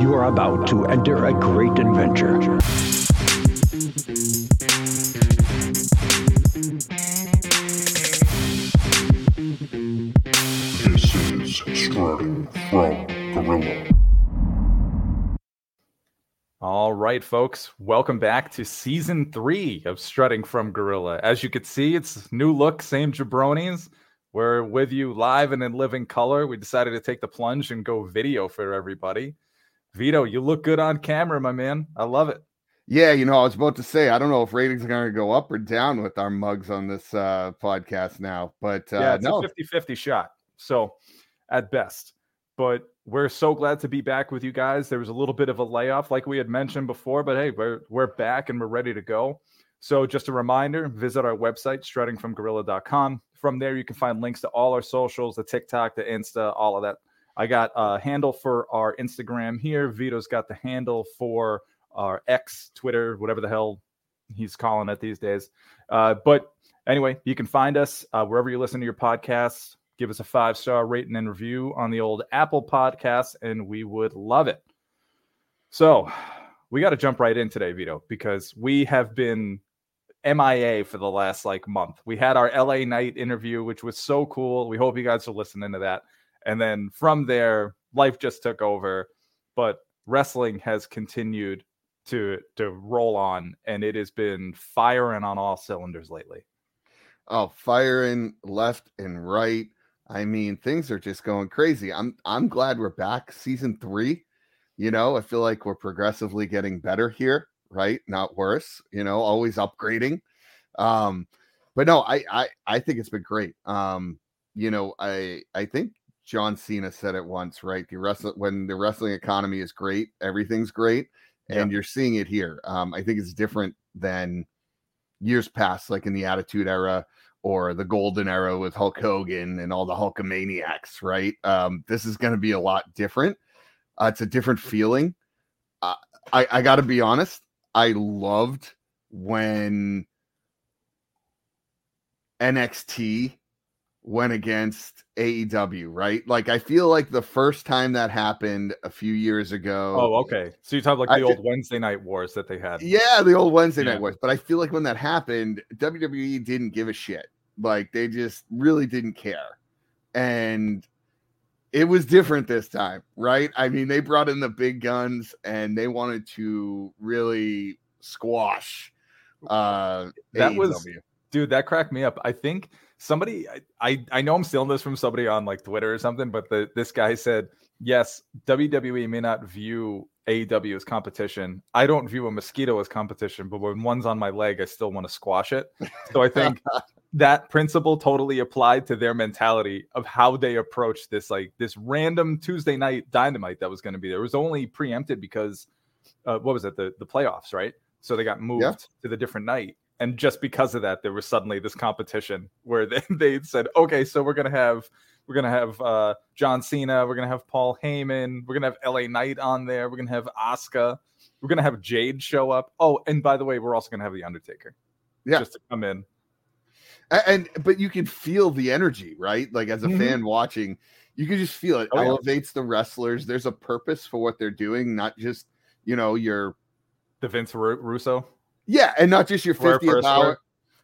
You are about to enter a great adventure. This is Strutting from Gorilla. All right, folks, welcome back to season three of Strutting from Gorilla. As you can see, it's new look, same jabronis. We're with you live and in living color. We decided to take the plunge and go video for everybody. Vito, you look good on camera, my man. I love it. Yeah, you know, I was about to say, I don't know if ratings are going to go up or down with our mugs on this uh, podcast now, but uh, yeah, it's no, a 50 50 shot. So, at best. But we're so glad to be back with you guys. There was a little bit of a layoff, like we had mentioned before, but hey, we're, we're back and we're ready to go. So, just a reminder visit our website, struttingfromgorilla.com. From there, you can find links to all our socials the TikTok, the Insta, all of that. I got a handle for our Instagram here. Vito's got the handle for our X, Twitter, whatever the hell he's calling it these days. Uh, but anyway, you can find us uh, wherever you listen to your podcasts. Give us a five star rating and review on the old Apple Podcasts, and we would love it. So, we got to jump right in today, Vito, because we have been MIA for the last like month. We had our LA Knight interview, which was so cool. We hope you guys are listening to that. And then from there, life just took over. But wrestling has continued to to roll on, and it has been firing on all cylinders lately. oh, firing left and right. I mean, things are just going crazy. I'm I'm glad we're back, season three. You know, I feel like we're progressively getting better here, right? Not worse. You know, always upgrading. Um, but no, I I I think it's been great. Um, you know, I I think John Cena said it once, right? The wrestle when the wrestling economy is great, everything's great, and you're seeing it here. Um, I think it's different than years past, like in the Attitude Era or the Golden Era with Hulk Hogan and all the Hulkamaniacs, right? Um, this is going to be a lot different. Uh, it's a different feeling. Uh, I I got to be honest. I loved when NXT went against AEW, right? Like I feel like the first time that happened a few years ago. Oh, okay. So you talk like the thi- old Wednesday night wars that they had. Yeah, the old Wednesday Yeah. night wars. But I feel like when that happened, WWE didn't give a shit. Like they just really didn't care. And it was different this time, right? I mean, they brought in the big guns and they wanted to really squash uh That was- dude that cracked me up i think somebody I, I i know i'm stealing this from somebody on like twitter or something but the this guy said yes wwe may not view aew as competition. I don't view a mosquito as competition but when one's on my leg i still want to squash it. So i think that principle totally applied to their mentality of how they approach this like this random tuesday night dynamite that was going to be there. It was only preempted because uh, what was it? The the playoffs right? So they got moved to the different night and just because of that there was suddenly this competition where they, they said okay so we're gonna have we're gonna have uh john cena we're gonna have paul heyman we're gonna have la knight on there we're gonna have oscar we're gonna have jade show up oh and by the way we're also gonna have the undertaker Yeah. just to come in A- and but you can feel the energy right like as a Mhm. fan watching you can just feel it Oh, yeah. elevates the wrestlers there's a purpose for what they're doing not just you know your the vince Ru- russo yeah and not just your Square for a 50th hour.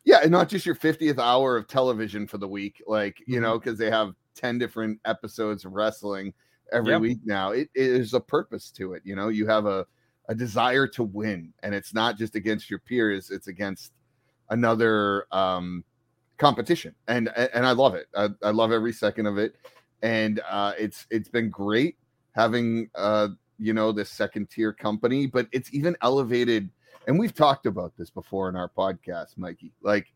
Yeah and not just your 50th hour of television for the week like you Mhm. know because they have 10 different episodes of wrestling every Yep. week now. It is a purpose to it you know? You have a a desire to win and it's not just against your peers it's against another um competition and and i love it. I, I love every second of it and uh it's it's been great having uh you know this second tier company but it's even elevated and we've talked about this before in our podcast mikey like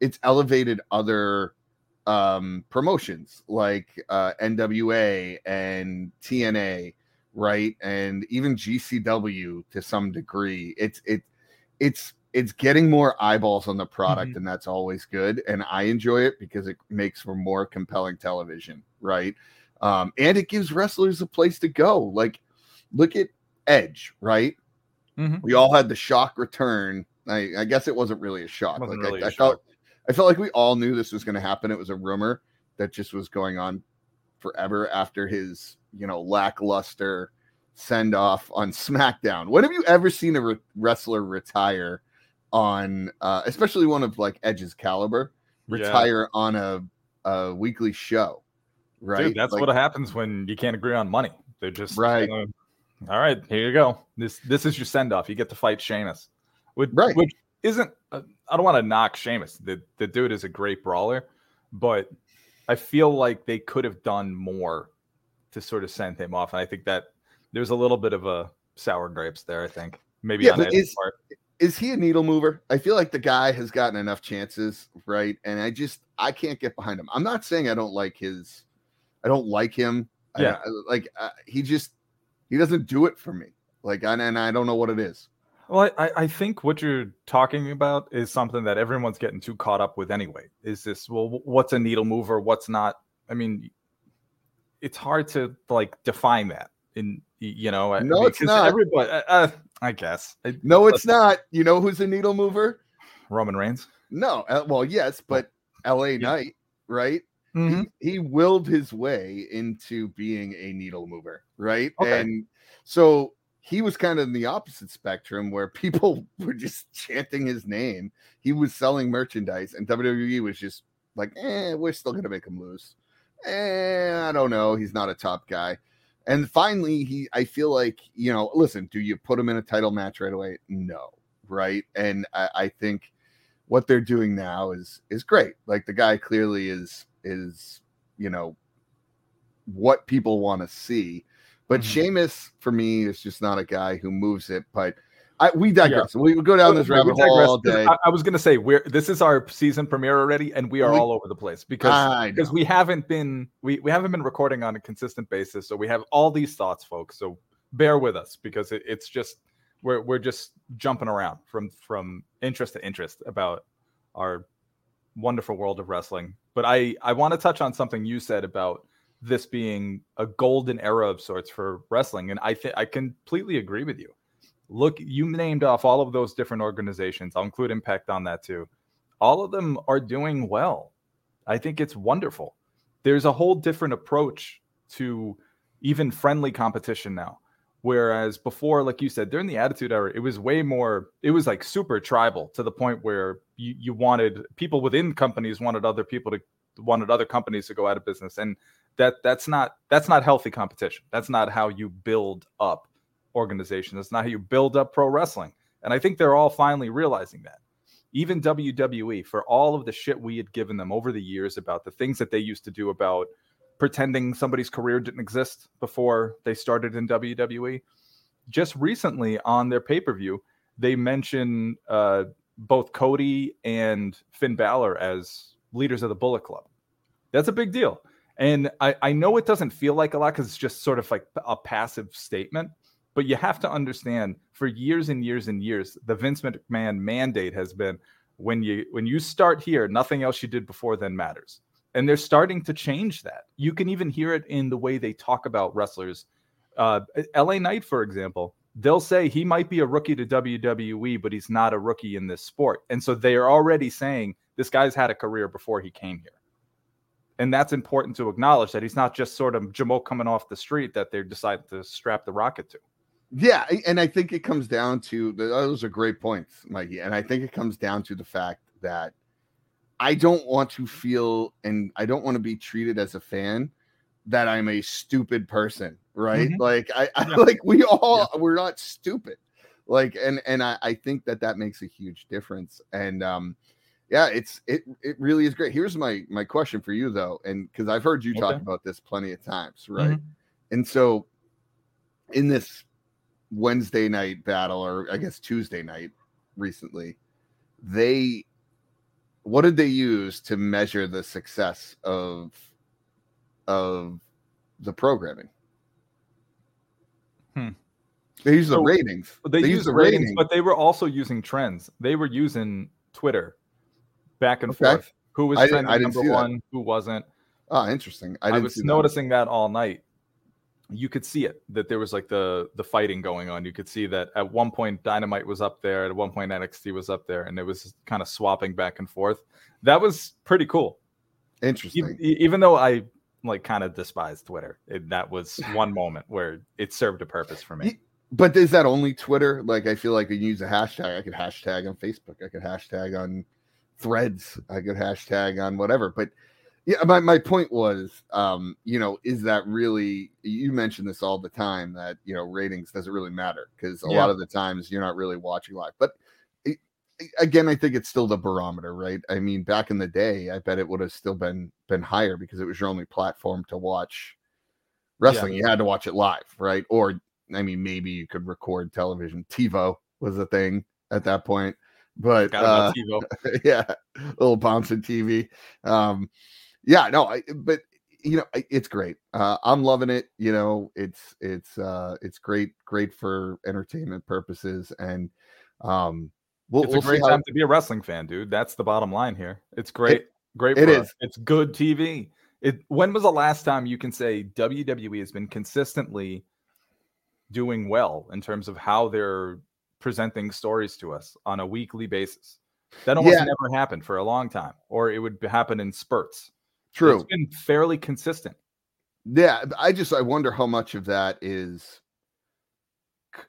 it's elevated other um promotions like uh nwa and tna right? And even gcw to some degree. It's it it's it's getting more eyeballs on the product and that's always good. And i enjoy it because it makes for more compelling television right? Um and it gives wrestlers a place to go. Like look at edge right Mhm. we all had the shock return i i guess it wasn't really a shock like really I, a I felt i felt like we all knew this was going to happen it was a rumor that just was going on forever after his you know lackluster send off on SmackDown. When have you ever seen a re- wrestler retire on, uh, especially one of like Edge's caliber, Yeah. retire on a, a weekly show? Right. Dude, that's Like, what happens when you can't agree on money. They're just Right. All right, here you go. This this is your send off. You get to fight Sheamus, which, Right. which isn't. Uh, I don't want to knock Sheamus. The the dude is a great brawler, but I feel like they could have done more to sort of send him off. And I think that there's a little bit of a sour grapes there. I think maybe Yeah, on part. is he a needle mover? I feel like the guy has gotten enough chances, right? And I just I can't get behind him. I'm not saying I don't like his, I don't like him. I- Yeah. I- like uh, he just he doesn't do it for me. Like and, and I don't know what it is. Well, I, I think what you're talking about is something that everyone's getting too caught up with anyway. Is this well, what's a needle mover? What's not? I mean, it's hard to like define that. In you know, No, it's not. Everybody, uh, uh, I guess No, it's not. You know who's a needle mover? Roman Reigns. No. uh, well, yes, but L.A. Knight, right? Mhm. he, he willed his way into being a needle mover, right? Okay. And so he was kind of in the opposite spectrum where people were just chanting his name. He was selling merchandise, and WWE was just like, eh, we're still gonna make him lose. Eh, I don't know. He's not a top guy. And finally, he I feel like, you know, listen, do you put him in a title match right away? No, right? And I, I think what they're doing now is is great. Like the guy clearly is is you know what people want to see. But Mhm. Sheamus for me is just not a guy who moves it. But I, we digress. We would go down this we rabbit hole all day. I, I was gonna say we're this is our season premiere already, and we are We- all over the place because because we haven't been we, we haven't been recording on a consistent basis so we have all these thoughts folks so bear with us because it, it's just we're, we're just jumping around from from interest to interest about our wonderful world of wrestling but i i want to touch on something you said about this being a golden era of sorts for wrestling and i think i completely agree with you look you named off all of those different organizations i'll include impact on that too all of them are doing well I think it's wonderful. There's a whole different approach to even friendly competition now. Whereas before, like you said, during the Attitude Era, it was way more, it was like super tribal to the point where you, you wanted people within companies wanted other people to wanted other companies to go out of business. And that that's not that's not healthy competition. That's not how you build up organizations. That's not how you build up pro wrestling. And I think they're all finally realizing that even WWE, for all of the shit we had given them over the years about the things that they used to do about pretending somebody's career didn't exist before they started in WWE, just recently on their pay per view, they mention uh, both Cody and Finn Balor as leaders of the Bullet Club. That's a big deal. And I, I know it doesn't feel like a lot because it's just sort of like a passive statement, but you have to understand for years and years and years, the Vince McMahon mandate has been when you when you start here, nothing else you did before then matters. And they're starting to change that. You can even hear it in the way they talk about wrestlers. Uh, LA Knight, for example, they'll say he might be a rookie to WWE, but he's not a rookie in this sport. And so they are already saying this guy's had a career before he came here. And that's important to acknowledge that he's not just sort of Jamal coming off the street that they decided to strap the rocket to. Yeah, and I think it comes down to those are great points, Mikey. And I think it comes down to the fact that I don't want to feel and I don't want to be treated as a fan that I'm a stupid person, right? Mhm. Like I, I Yeah. like we all we're not stupid. Like and and I, I think that that makes a huge difference. And um yeah, it's it it really is great. Here's my my question for you though, and because I've heard you talk about this plenty of times, right? And so in this Wednesday night battle, or I guess Tuesday night recently, they what did they use to measure the success of of the programming? Hmm. They use the ratings. They, used the ratings, but they were also using trends. They were using Twitter back and Okay. forth. Who was trending I didn't number see that. one? Who wasn't? oh, interesting. I, I, was see that. noticing that. all night. You could see it that there was like the the fighting going on. You could see that at one point Dynamite was up there, at one point NXT was up there, and it was kind of swapping back and forth. That was pretty cool. Interesting. Even, even though I like kind of despise Twitter. It, that was one moment where it served a purpose for me. But is that only Twitter? Like, I feel like I use a hashtag. I could hashtag on Facebook. I could hashtag on Threads. I could hashtag on whatever. But yeah, my, my point was, um, you know, is that really? You mention this all the time that you know ratings doesn't really matter because a Yeah. lot of the times you're not really watching live. But it, again, I think it's still the barometer, right? I mean, back in the day, I bet it would have still been been higher because it was your only platform to watch wrestling. You had to watch it live, right? Or I mean, maybe you could record television. TiVo was a thing at that point, but uh, yeah, little bouncing TV. Um, yeah, no, I, but you know, it's great. Uh, I'm loving it. You know, it's it's uh, it's great, great for entertainment purposes, and um, we'll, It's we'll a great time to be a wrestling fan, dude. That's the bottom line here. It's great. great. it is. us. It's good TV. It. When was the last time you can say WWE has been consistently doing well in terms of how they're presenting stories to us on a weekly basis? That almost Yeah. never happened for a long time, or it would happen in spurts. True. It's been fairly consistent. Yeah, I just I wonder how much of that is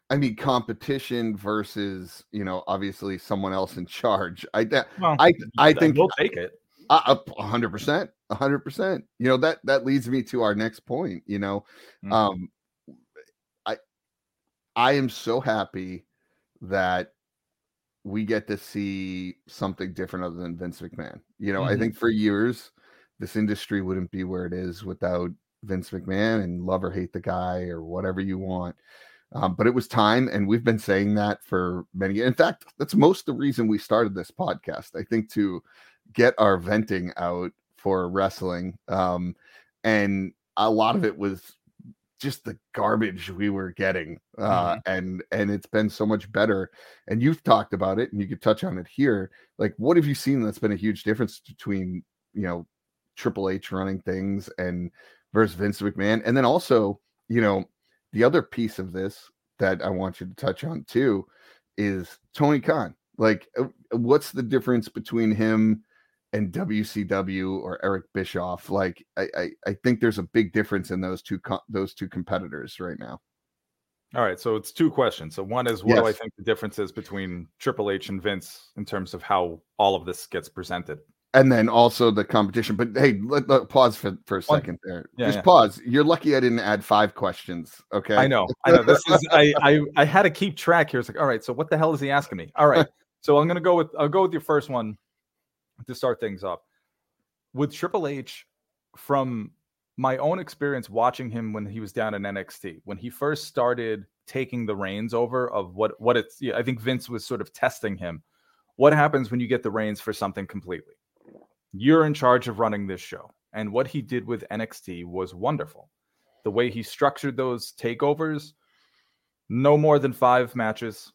I mean competition versus, you know, obviously someone else in charge. I that Well, I I think we'll take it. a hundred percent, a hundred percent. You know that that leads me to our next point. You know, Mhm. um, I I am so happy that we get to see something different other than Vince McMahon. You know, I Mhm. think for years this industry wouldn't be where it is without Vince McMahon and love or hate the guy or whatever you want. Um, but it was time, and we've been saying that for many. In fact, that's most the reason we started this podcast. I think to get our venting out for wrestling, um, and a lot of it was just the garbage we were getting, uh, and and it's been so much better. And you've talked about it, and you could touch on it here. Like, what have you seen that's been a huge difference between you know Triple H running things and versus Vince McMahon, and then also you know the other piece of this that I want you to touch on too is Tony Khan. Like, uh, what's the difference between him and WCW or Eric Bischoff? Like, I I, I think there's a big difference in those two co- those two competitors right now. All right, so it's two questions. So one is what do I think the difference is between Triple H and Vince in terms of how all of this gets presented? And then also the competition. But hey, let, let- pause for, for a second there. Yeah, Just yeah. pause. You're lucky I didn't add five questions. Okay. I know, I know. This is I, I I had to keep track here. It's like, all right, so what the hell is he asking me? All right, so I'm gonna go with I'll go with your first one to start things off. With Triple H, from my own experience watching him when he was down in NXT, when he first started taking the reins over of what what it's yeah, I think Vince was sort of testing him. What happens when you get the reins for something completely? You're in charge of running this show. And what he did with NXT was wonderful. The way he structured those takeovers, no more than five matches.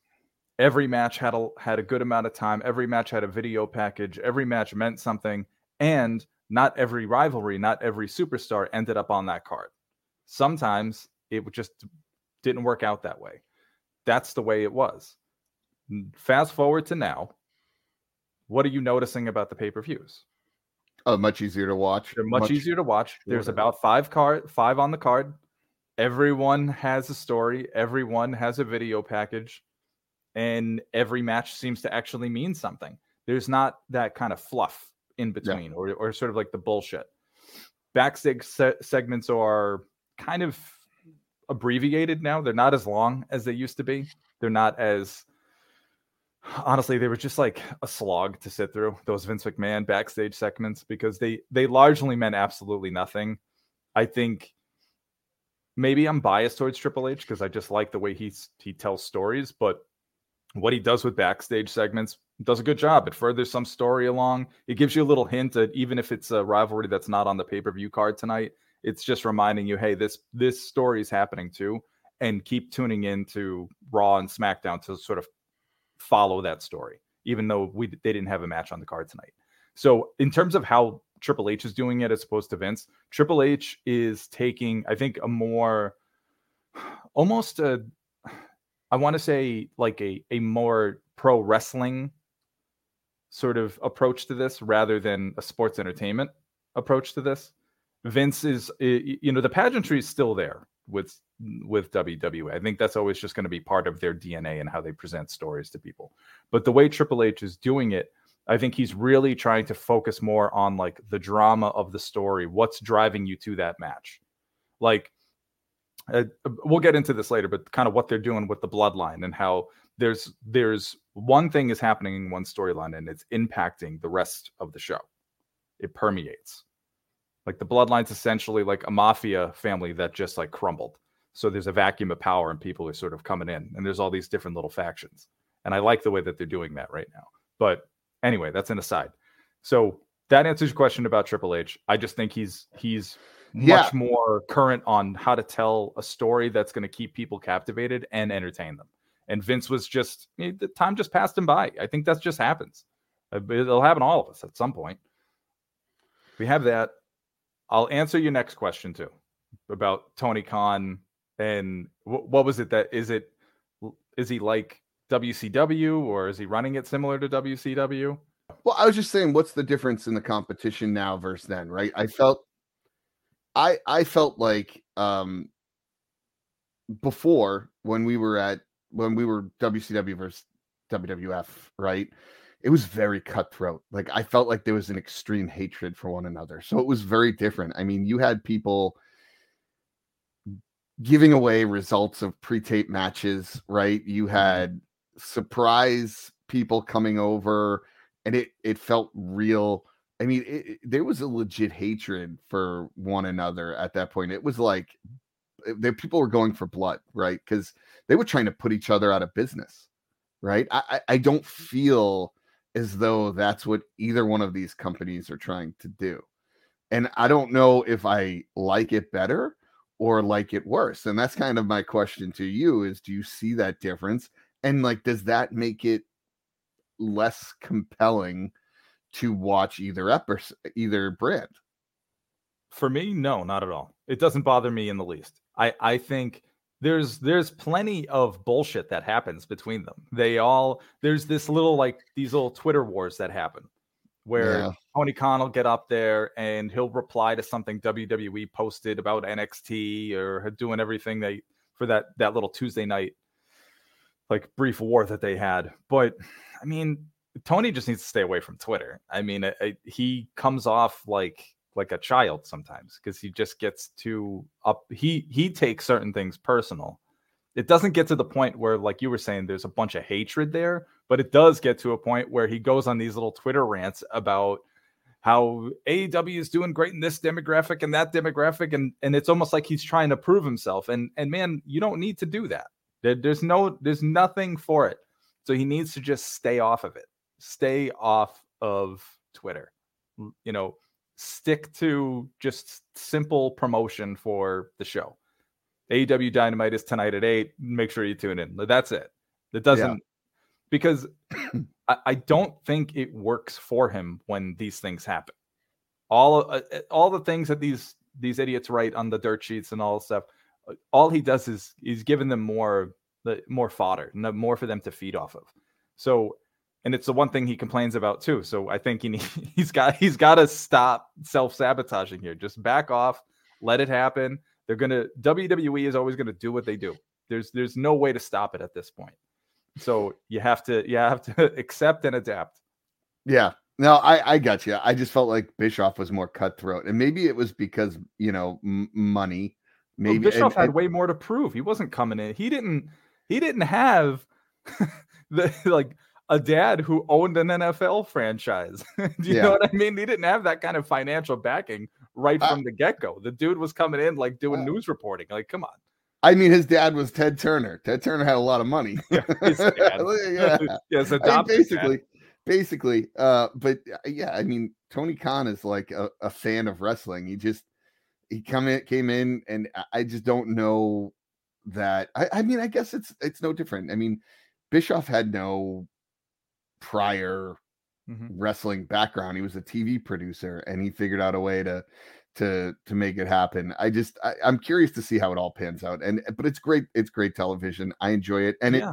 Every match had a had a good amount of time. Every match had a video package. Every match meant something. And not every rivalry, not every superstar ended up on that card. Sometimes it just didn't work out that way. That's the way it was. Fast forward to now. What are you noticing about the pay-per-views? Oh, much easier to watch. They're much, easier to watch. There's about five card, five on the card. Everyone has a story. Everyone has a video package, and every match seems to actually mean something. There's not that kind of fluff in between, or or sort of like the bullshit. Backstage se- segments are kind of abbreviated now. They're not as long as they used to be. They're not as honestly they were just like a slog to sit through those Vince McMahon backstage segments because they they largely meant absolutely nothing. I think maybe I'm biased towards Triple H because I just like the way he's he tells stories, but what he does with backstage segments does a good job. It furthers some story along. It gives you a little hint that even if it's a rivalry that's not on the pay-per-view card tonight, it's just reminding you, hey, this this story is happening too, and keep tuning in to Raw and SmackDown to sort of follow that story, even though we they didn't have a match on the card tonight. So in terms of how Triple H is doing it as opposed to Vince, Triple H is taking, I think, a more almost a I want to say like a a more pro wrestling sort of approach to this rather than a sports entertainment approach to this. Vince is, you know, the pageantry is still there with with WWE. I think that's always just going to be part of their DNA and how they present stories to people. But the way Triple H is doing it, I think he's really trying to focus more on like the drama of the story, what's driving you to that match. Like uh, we'll get into this later, but kind of what they're doing with the bloodline and how there's there's one thing is happening in one storyline and it's impacting the rest of the show. It permeates. Like the bloodline's essentially like a mafia family that just like crumbled. So there's a vacuum of power and people are sort of coming in and there's all these different little factions. And I like the way that they're doing that right now. But anyway, that's an aside. So that answers your question about Triple H. I just think he's he's Yeah. much more current on how to tell a story that's going to keep people captivated and entertain them. And Vince was just eh, the time just passed him by. I think that just happens. Uh, It'll happen to all of us at some point. We have that. I'll answer your next question too about Tony Khan and wh- what was it that is it is he like WCW or is he running it similar to WCW? Well, I was just saying, what's the difference in the competition now versus then, right? I felt, I I felt like um before when we were at when we were WCW versus WWF, right? It was very cutthroat. Like I felt like there was an extreme hatred for one another. So it was very different. I mean, you had people giving away results of pre-tape matches, right? You had surprise people coming over and it it felt real. I mean, it, it- there was a legit hatred for one another at that point. It was like eh, it- the people were going for blood, right? Because they were trying to put each other out of business, right? I I don't feel as though that's what either one of these companies are trying to do, and I don't know if I like it better or like it worse. And that's kind of my question to you: is do you see that difference? And like, does that make it less compelling to watch either either brand. For me, no, not at all. It doesn't bother me in the least. I I think there's there's plenty of bullshit that happens between them. They all there's this little like these little Twitter wars that happen where Yeah. Tony Khan will get up there and he'll reply to something WWE posted about NXT or doing everything they for that that little Tuesday night like brief war that they had. But I mean, Tony just needs to stay away from Twitter. I mean, I, I- he comes off like like a child sometimes because he just gets too up. He he takes certain things personal. It doesn't get to the point where, like you were saying, there's a bunch of hatred there, but it does get to a point where he goes on these little Twitter rants about how AEW is doing great in this demographic and that demographic, and and it's almost like he's trying to prove himself. And and man, you don't need to do that. There, there's no there's nothing for it. So he needs to just stay off of it. Stay off of Twitter. You know, stick to just simple promotion for the show. AEW Dynamite is tonight at eight. Make sure you tune in. That's it. It doesn't because I, I don't think it works for him when these things happen. All uh, uh, all the things that these these idiots write on the dirt sheets and all stuff. uh, All he does is he's giving them more the more fodder, more for them to feed off of. So, and it's the one thing he complains about too. So I think he need, he's got he's got to stop self sabotaging here. Just back off, let it happen. They're gonna WWE is always gonna do what they do. There's there's no way to stop it at this point. So you have to you have to accept and adapt. Yeah. No, I I got you. I just felt like Bischoff was more cutthroat, and maybe it was because you know m- money. Well, Maybe Bischoff and- had and- way more to prove. He wasn't coming in. He didn't. He didn't have the like a dad who owned an NFL franchise. Do you Yeah. know what I mean? He didn't have that kind of financial backing right Uh, from the get go. The dude was coming in like doing uh, news reporting. Like, come on. I mean, his dad was Ted Turner. Ted Turner had a lot of money. His dad. yeah. yes, I mean, adopted dad. basically, basically. Uh, but uh, yeah, I mean, Tony Khan is like a, a fan of wrestling. He just he come in, came in, and I- I just don't know that. I, I mean, I guess it's it's no different. I mean, Bischoff had no prior Mhm. wrestling background. He was a TV producer, and he figured out a way to to to make it happen. I just I, I'm curious to see how it all pans out. And but it's great. It's great television. I enjoy it, and Yeah. it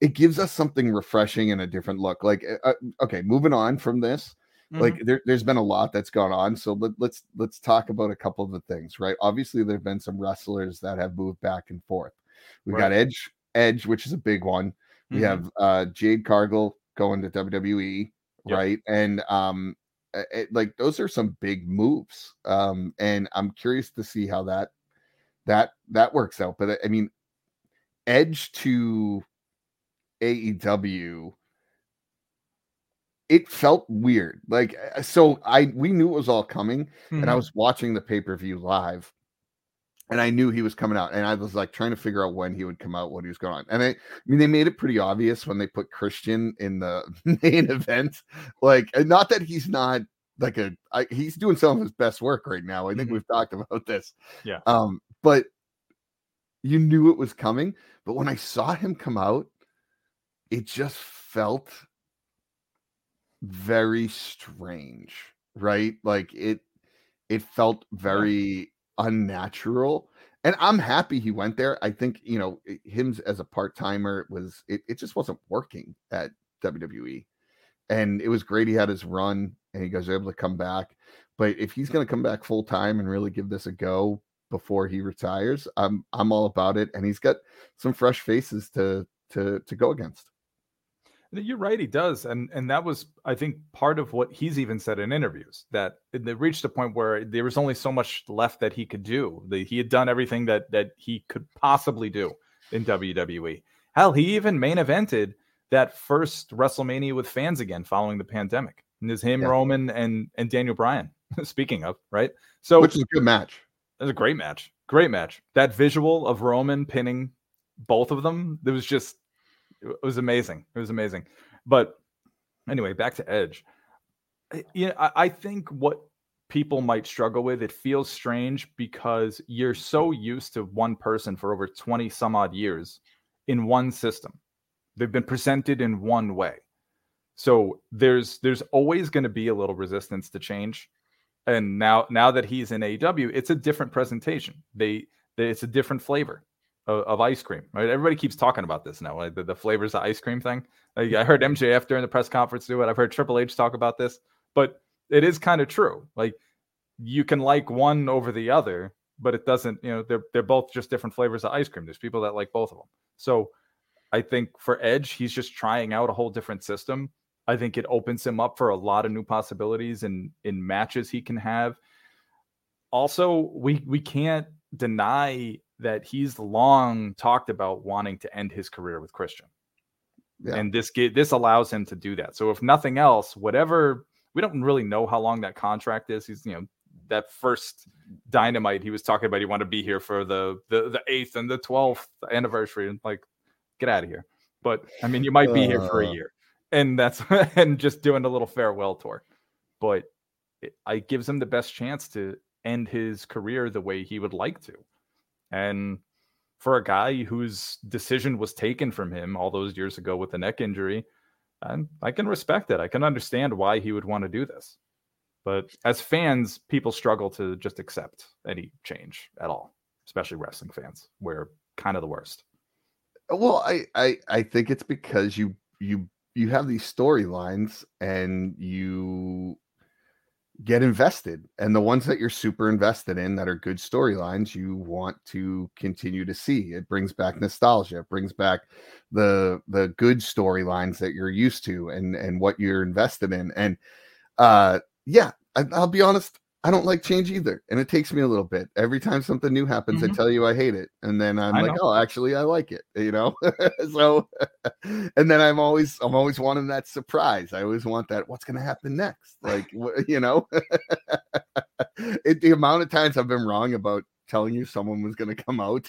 it gives us something refreshing and a different look. Like uh, uh, okay, moving on from this. Like there, there's been a lot that's gone on. So let, let's let's talk about a couple of the things, right? Obviously, there've been some wrestlers that have moved back and forth. We got Right. Edge, Edge, which is a big one. We Mhm. have uh Jade Cargill going to WWE, Yep. right? And um uh, it, like those are some big moves. Um and I'm curious to see how that that that works out. But I- I mean Edge to AEW it felt weird. Like uh, so I we knew it was all coming and I Mhm. was watching the pay-per-view live and I knew he was coming out and I was like trying to figure out when he would come out, what he was going on. And I, I mean they made it pretty obvious when they put Christian in the main event. Like not that he's not like a I, he's doing some of his best work right now. I think Mhm. we've talked about this. Yeah. Um but you knew it was coming, but when I saw him come out, it just felt very strange, right? Like it it felt very unnatural. And I'm happy he went there. I think, you know, him as a part-timer was it, it just wasn't working at WWE. And it was great he had his run and he was able to come back. But if he's going to come back full time and really give this a go before he retires, I'm I'm all about it. And he's got some fresh faces to to to go against. You're right, he does, and and that was, I think, part of what he's even said in interviews that it- they reached a point where there was only so much left that he could do. The, he had done everything that that he could possibly do in WWE. Hell, he even main evented that first WrestleMania with fans again following the pandemic. And there's him, Yeah. Roman, and and Daniel Bryan. Speaking of right, so Which is a good match. That's a great match. Great match. That visual of Roman pinning both of them, it was just it was amazing. It was amazing. But anyway, back to Edge. I- Yeah, I, I think what people might struggle with, it feels strange because you're so used to one person for over 20 some odd years in one system. They've been presented in one way. So there's there's always going to be a little resistance to change and now now that he's in AEW, it's a different presentation. They, they it's a different flavor of, of ice cream. Right? Everybody keeps talking about this now, like the, the flavors of ice cream thing. Like, hmm. I heard MJF during the press conference do it. I've heard Triple H talk about this, but it is kind of true. Like you can like one over the other, but it doesn't. You know, they're they're both just different flavors of ice cream. There's people that like both of them. So I think for Edge, he's just trying out a whole different system. I think it opens him up for a lot of new possibilities in in matches he can have. Also, we we can't deny that he's long talked about wanting to end his career with Christian. Yeah. And this ge- this allows him to do that. So if nothing else, whatever we don't really know how long that contract is. He's you know that first dynamite he was talking about he wanted to be here for the the the eighth and the twelfth anniversary and like get out of here. But I mean you might be here for a Uh. year and that's and just doing a little farewell tour. But it, it gives him the best chance to end his career the way he would like to. And for a guy whose decision was taken from him all those years ago with a neck injury, I, I can respect it. I can understand why he would want to do this. But as fans, people struggle to just accept any change at all, especially wrestling fans. We're kind of the worst. Well, I, I I think it's because you you you have these storylines and you get invested and the ones that you're super invested in that are good storylines you want to continue to see. It brings back nostalgia it brings back the the good storylines that you're used to and and what you're invested in and uh yeah I, i'll be honest i don't like change either and it takes me a little bit. Every time something new happens i Mhm. tell you i hate it and then i'm I like know. oh actually i like it you know? So and then i'm always i'm always wanting that surprise. I always want that what's going to happen next? Like you know? It, the amount of times i've been wrong about telling you someone was going to come out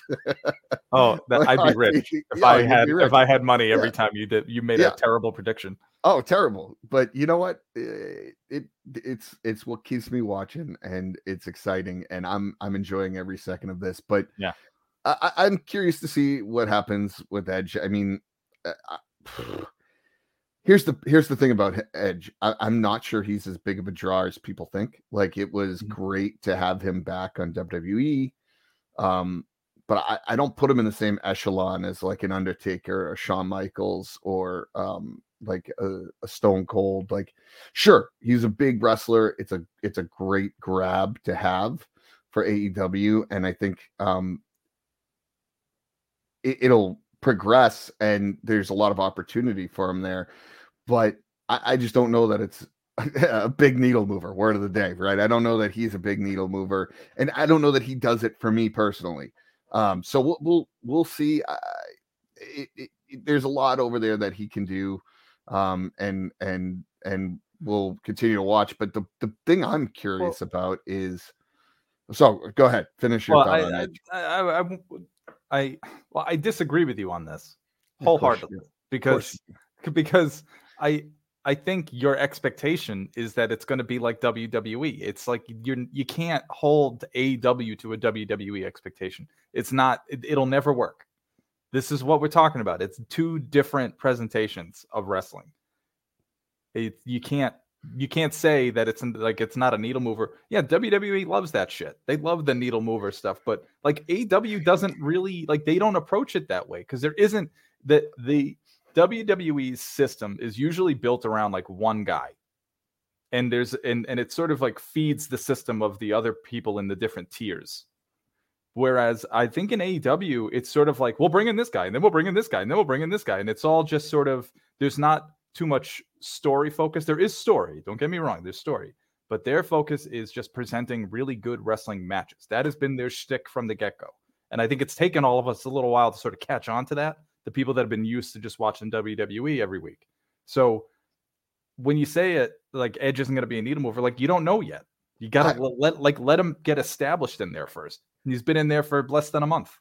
Oh, that, I'd be rich if Yeah, I had if. I had money every Yeah. time you did you made Yeah. a terrible prediction. Oh, terrible! But you know what? Eh, It it's it's what keeps me watching, and it's exciting, and I'm I'm enjoying every second of this. But Yeah. I, I'm curious to see what happens with Edge. I mean, uh, I- here's the here's the thing about Edge. I, I'm not sure he's as big of a draw as people think. Like it was Mhm. great to have him back on WWE. Um, but I, I don't put him in the same echelon as like an Undertaker or Shawn Michaels or um, like a, a Stone Cold. Like, sure, he's a big wrestler. It's a it's a great grab to have for AEW, and I think um, it, it'll progress, and there's a lot of opportunity for him there. But I, I just don't know that it's a big needle mover. Word of the day, right? I don't know that he's a big needle mover, and I don't know that he does it for me personally. Um, so we'll we'll, we'll see. Uh, it, it, there's a lot over there that he can do, um, and and and we'll continue to watch. But the the thing I'm curious well, about is, so go ahead, finish your well, thought I, on Edge. I, I, I, well, I disagree with you on this wholeheartedly because because I I think your expectation is that it's going to be like WWE. It's like you you can't hold AEW to a WWE expectation. It's not. It, it'll never work. This is what we're talking about. It's two different presentations of wrestling. It, you can't you can't say that it's like it's not a needle mover. Yeah, WWE loves that shit. They love the needle mover stuff, but like AW doesn't really like they don't approach it that way because there isn't that the WWE's system is usually built around like one guy. And there's and and it sort of like feeds the system of the other people in the different tiers. Whereas I think in AEW, it's sort of like we'll bring in this guy, and then we'll bring in this guy, and then we'll bring in this guy, and it's all just sort of there's not too much story focus. There is story, don't get me wrong, there's story, but their focus is just presenting really good wrestling matches. That has been their shtick from the get go, and I think it's taken all of us a little while to sort of catch on to that the people that have been used to just watching WWE every week. So when you say it like Edge isn't going to be a needle mover, like you don't know yet. You got to let like let him get established in there first. He's been in there for less than a month.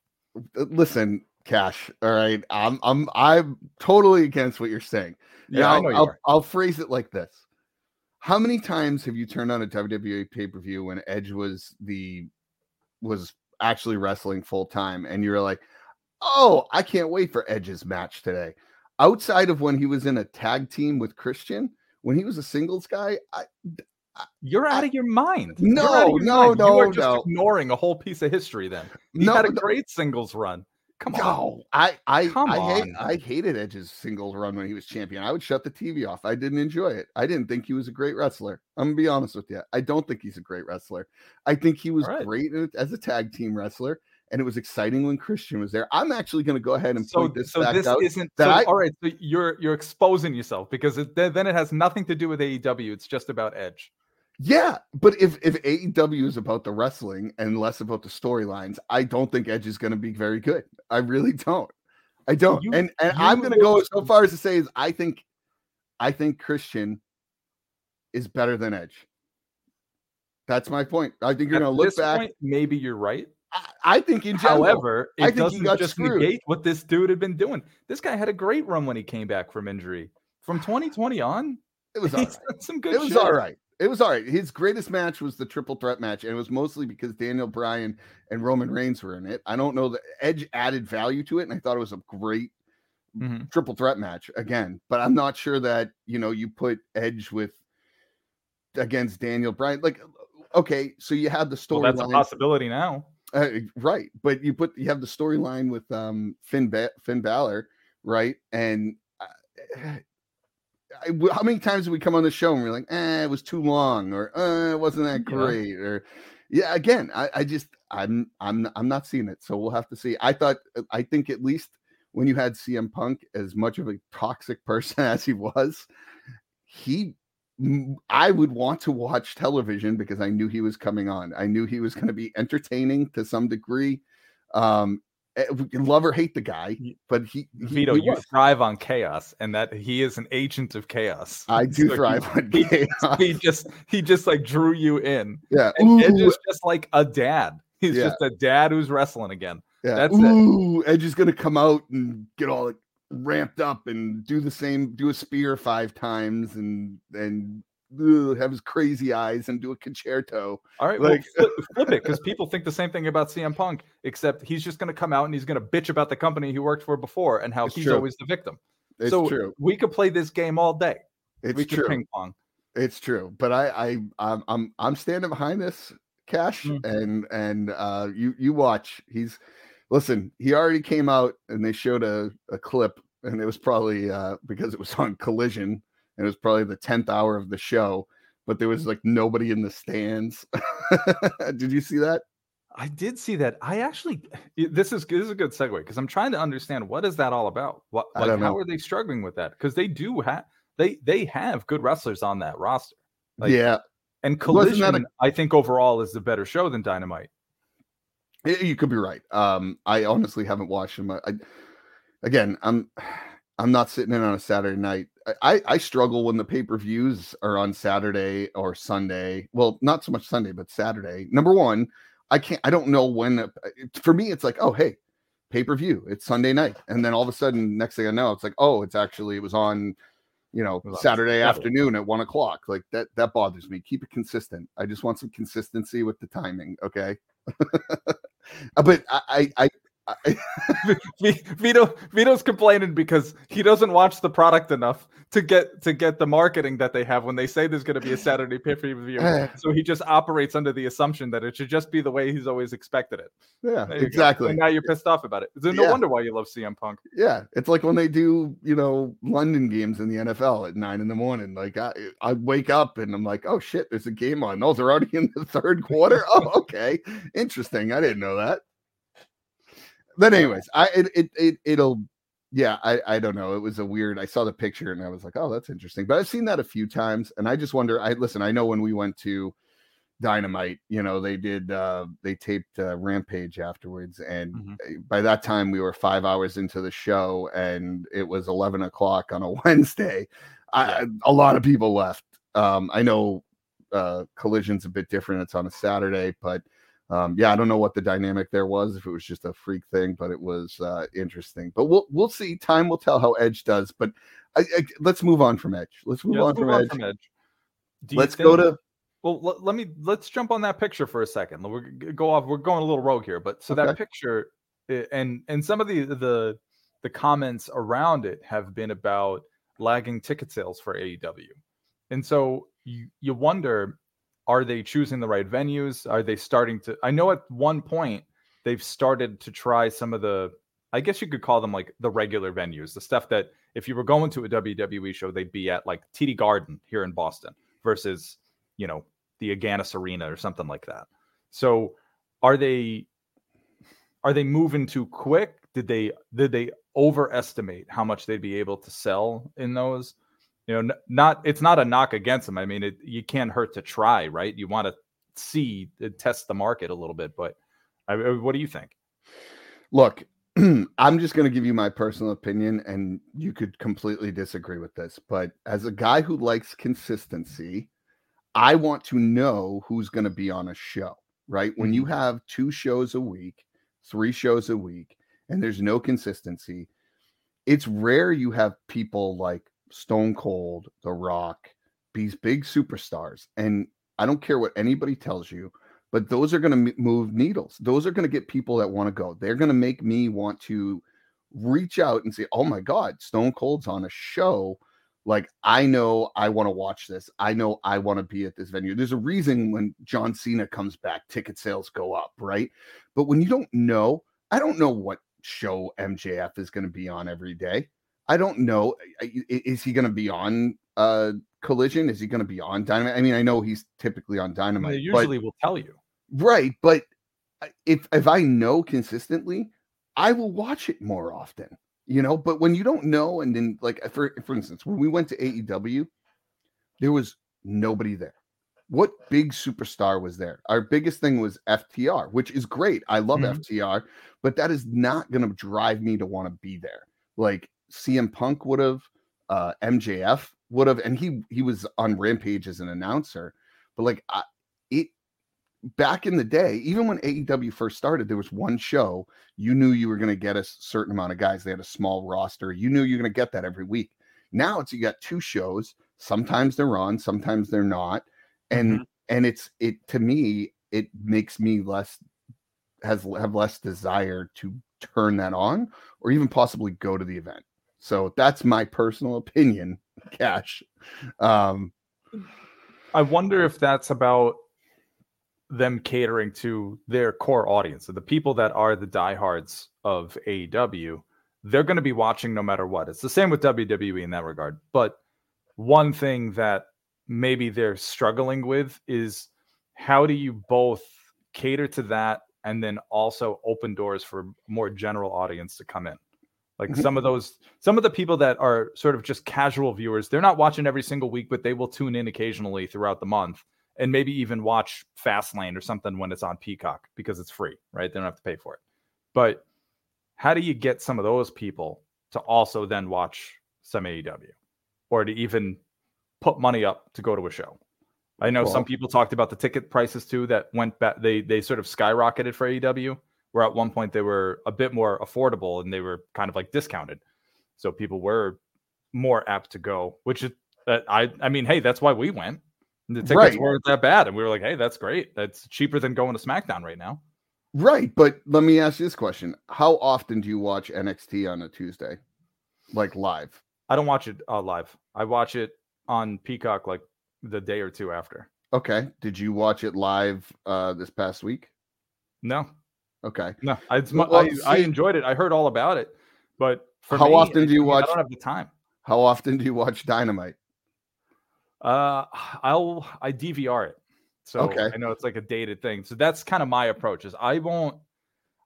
Listen, Cash. All right, I'm I'm I'm totally against what you're saying. Yeah, I'll, I'll, I'll phrase it like this: How many times have you turned on a WWE pay per view when Edge was the was actually wrestling full time, and you're like, oh, I can't wait for Edge's match today. Outside of when he was in a tag team with Christian, when he was a singles guy, I, you're out of your mind. No, your no, mind. no, you are just no. ignoring a whole piece of history. Then he No, had a no. great singles run. Come on, No, I I Come I hate. I hated Edge's singles run when he was champion. I would shut the TV off. I didn't enjoy it. I didn't think he was a great wrestler. I'm gonna be honest with you. I don't think he's a great wrestler. I think he was right. great as a tag team wrestler, and it was exciting when Christian was there. I'm actually gonna go ahead and so point this so fact this out. isn't that so, I- all right. So you're you're exposing yourself because it, then it has nothing to do with AEW. It's just about Edge. Yeah, but if if AEW is about the wrestling and less about the storylines, I don't think Edge is going to be very good. I really don't. I don't. You- and and you I'm going to go so far as to say is I think I think Christian is better than Edge. That's my point. I think you're going to look back. point, maybe you're right. I, I think in general, However, I it think doesn't got just screwed. negate what this dude had been doing. This guy had a great run when he came back from injury. From 2020 on, it was all right. some good It was shit. all right. It was all right. His greatest match was the triple threat match, and it was mostly because Daniel Bryan and Roman Reigns were in it. I don't know that Edge added value to it, and I thought it was a great Mhm. triple threat match again. But I'm not sure that you know you put Edge with against Daniel Bryan. Like, okay, so you have the Well, that's a possibility now. uh, right? But you put you have the storyline with um Finn ba- Finn Balor, right? And uh, how many times did we come on the show and we're like, eh, it was too long, or uh, it wasn't that Yeah. great, or yeah, again, I, I just I'm I'm I'm not seeing it, so we'll have to see. I thought uh, I think at least when you had CM Punk, as much of a toxic person as he was, he I would want to watch television because I knew he was coming on. I knew he was going to be entertaining to some degree. Um, eh, Eh, love or hate the guy, but he, he Vito, he you thrive on chaos, and that he is an agent of chaos. I do So he- thrive on he- chaos. He just he just like drew you in. Yeah. And Edge is just like a dad. He's Yeah. just a dad who's wrestling again. yeah. that's it. Ooh, Edge is gonna come out and get all like, ramped up and do the same, do a spear five times and and ugh, have his crazy eyes and do a Con-Chair-To. All right, Like- well, flip, flip it because people think the same thing about CM Punk, except he's just going to come out and he's going to bitch about the company he worked for before and how It's he's true. always the victim. It's so true. we could play this game all day. It's we true. ping pong. It's true, but I, I, I'm, I'm, I'm standing behind this, Cash, Mm. and and uh, you, you watch. He's, listen. He already came out, and they showed a, a clip and it was probably uh, because it was on Collision, it was probably the tenth hour of the show. But there was like nobody in the stands. Did you see that? I did see that. I actually, this is this is a good segue because I'm trying to understand what is that all about. What like how are they struggling with that? Because they do have they they have good wrestlers on that roster. Like, yeah, And Collision, I think overall is the better show than Dynamite. You could be right. Um, I honestly haven't watched them. I, again, I'm I'm not sitting in on a Saturday night. I, I, struggle when the pay per views are on Saturday or Sunday. Well, not so much Sunday, but Saturday. Number one, I can't. I don't know when. the- For me, it's like, oh hey, pay per view. It's Sunday night, and then all of a sudden, next thing I know, it's like, oh, it's actually it was on. You know, Saturday afternoon at one o'clock. Like that. That bothers me. Keep it consistent. I just want some consistency with the timing. Okay. Uh, but I, I, I, I Vi- Vito Vito's complaining because he doesn't watch the product enough to get to get the marketing that they have when they say there's going to be a Saturday pay per view. So he just operates under the assumption that it should just be the way he's always expected it. yeah, There you go. exactly. And now you're pissed off about it. So no Yeah. wonder why you love CM Punk. Yeah, it's like when they do, you know, London games in the NFL at nine in the morning. Like I, I wake up and I'm like, oh shit, there's a game on. Oh, they're already in the third quarter. Oh, okay, interesting. I didn't know that. But anyways, I it it, it it'll yeah, I I don't know. It was a weird. I saw the picture and I was like, oh, that's interesting. But I've seen that a few times, and I just wonder. I listen. I know when we went to Dynamite, you know, they did uh they taped uh, Rampage afterwards, and Mhm. uh, by that time we were five hours into the show, and it was eleven o'clock on a Wednesday. I, a lot of people left. Um, I know uh Collision's a bit different. It's on a Saturday, but um, yeah, I don't know what the dynamic there was. If it was just a freak thing, but it was uh, interesting. But we'll we'll see. Time will tell how Edge does. But I, I, let's move on from Edge. Let's move Yeah, on let's from move on Edge. from Edge. Let's go to Well, let, let me let's jump on that picture for a second. We're go off. We're going a little rogue here, but so that picture and and some of the the the comments around it have been about lagging ticket sales for AEW, and so you you wonder, are they choosing the right venues? Are they starting to? I know at one point they've started to try some of the. I guess you could call them like the regular venues, the stuff that if you were going to a WWE show, they'd be at like TD Garden here in Boston versus you know the Agganis Arena or something like that. So are they are they moving too quick? Did they did they overestimate how much they'd be able to sell in those? You know, not it's not a knock against them. I mean, it you can't hurt to try, right? You want to see uh, test the market a little bit, but I, I- what do you think? look. I'm just going to give you my personal opinion, and you could completely disagree with this. But as a guy who likes consistency, I want to know who's going to be on a show, right? When you have two shows a week, three shows a week, and there's no consistency, it's rare you have people like Stone Cold, The Rock, these big superstars. And I don't care what anybody tells you, but those are going to move needles. Those are going to get people that want to go. They're going to make me want to reach out and say, oh my God, Stone Cold's on a show like I know I want to watch this. I know I want to be at this venue. There's a reason when John Cena comes back, ticket sales go up, right? But when you don't know, I don't know what show MJF is going to be on every day. I don't know. Is he going to be on uh Collision? Is he going to be on Dynamite? I mean, I know he's typically on They Dynamite. but- usually will tell you. Right, but if if I know consistently, I will watch it more often. You know, but when you don't know, and then like for for instance, when we went to AEW, there was nobody there. What big superstar was there? Our biggest thing was FTR, which is great. I love Mhm. FTR, but that is not going to drive me to want to be there. Like CM Punk would have, uh, MJF would have, and he he was on Rampage as an announcer. But like I, it back in the day, even when AEW first started, there was one show. You knew you were going to get a certain amount of guys. They had a small roster. You knew you're going to get that every week. Now it's you got two shows. Sometimes they're on, sometimes they're not, and and it's it to me it makes me less has have less desire to turn that on or even possibly go to the event. So that's my personal opinion, Cash. Um, I wonder if that's about them catering to their core audience, so the people that are the diehards of AEW. they're going to be watching no matter what. It's the same with WWE in that regard. But one thing that maybe they're struggling with is how do you both cater to that and then also open doors for more general audience to come in? Like Mhm. some of those, some of the people that are sort of just casual viewers, they're not watching every single week, but they will tune in occasionally throughout the month and maybe even watch Fastlane or something when it's on Peacock because it's free, right? They don't have to pay for it. But how do you get some of those people to also then watch some AEW or to even put money up to go to a show? I know some people talked about the ticket prices too that went back they they sort of skyrocketed for AEW where at one point they were a bit more affordable and they were kind of like discounted. So people were more apt to go, which is uh, I I mean, hey, that's why we went. The tickets Right. weren't that bad, and we were like, hey, that's great. That's cheaper than going to SmackDown right now. Right, but let me ask you this question: How often do you watch NXT on a Tuesday, like live? I don't watch it uh, live. I watch it on Peacock like the day or two after. Okay, did you watch it live uh this past week? No, Okay, no, Well, I, I enjoyed it. I heard all about it, but for How me, often do you I- watch- I don't have the time. how often do you watch Dynamite? Uh, I'll I DVR it, so Okay. I know it's like a dated thing. So that's kind of my approach. Is I won't.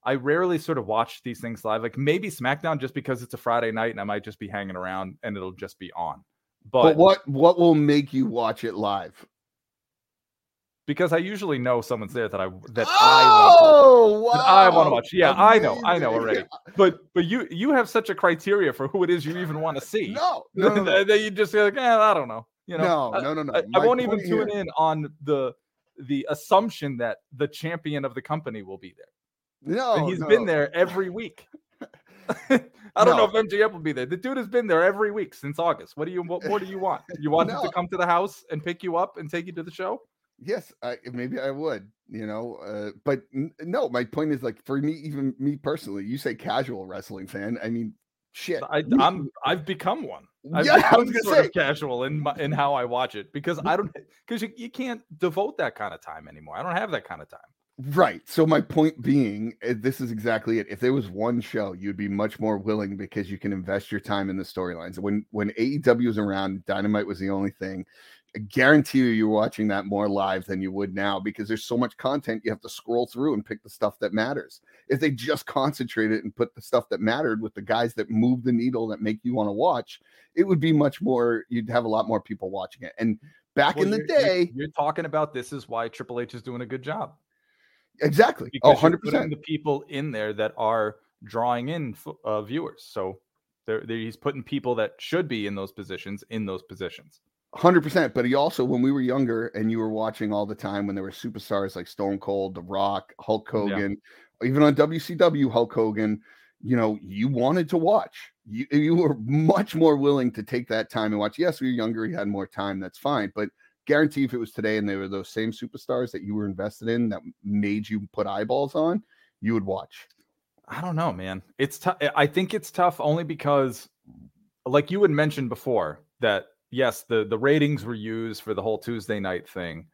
I rarely sort of watch these things live. Like maybe SmackDown just because it's a Friday night and I might just be hanging around and it'll just be on. But, But, what what will make you watch it live? Because I usually know someone's there that I that I want to Oh, wow! that I want to watch. Yeah, I know, I know Amazing. already. But but you you have such a criteria for who it is you even want to see. No, no, no, no. that you just say like, eh, I don't know. You know, no, no, no, no. I, I won't even tune here- in on the the assumption that the champion of the company will be there. No, and he's no. been there every week. I don't know if MJF will be there. The dude has been there every week since August. What do you what more do you want? You want him to come to the house and pick you up and take you to the show? Yes, I, maybe I would, you know, uh, but n- no. My point is like for me, even me personally, you say casual wrestling fan. I mean, shit. I, i'm I've become one. I've Yeah, I was gonna sort say. of casual in my, in how I watch it because I don't because you, you can't devote that kind of time anymore. I don't have that kind of time. Right. So my point being, uh, this is exactly it. If there was one show, you'd be much more willing because you can invest your time in the storylines. When when AEW was around, Dynamite was the only thing. I guarantee you, you're watching that more live than you would now because there's so much content you have to scroll through and pick the stuff that matters. If they just concentrated and put the stuff that mattered with the guys that move the needle that make you want to watch, it would be much more. You'd have a lot more people watching it. And back Well, in the you're- day, you're, talking about this is why Triple H is doing a good job. exactly. because Oh, you're 100 putting percent. the people in there that are drawing in uh, viewers. So they're, they're- he's putting people that should be in those positions in those positions. Hundred percent. But he also, when we were younger and you were watching all the time when there were superstars like Stone Cold, The Rock, Hulk Hogan, even on WCW, Hulk Hogan, you know, you wanted to watch. You you were much more willing to take that time and watch. Yes, we were younger, you had more time, that's fine. But guarantee if it was today and they were those same superstars that you were invested in that made you put eyeballs on, you would watch. I don't know, man. It's tough. I think it's tough only because, like you had mentioned before, that yes, the the ratings were used for the whole Tuesday night thing,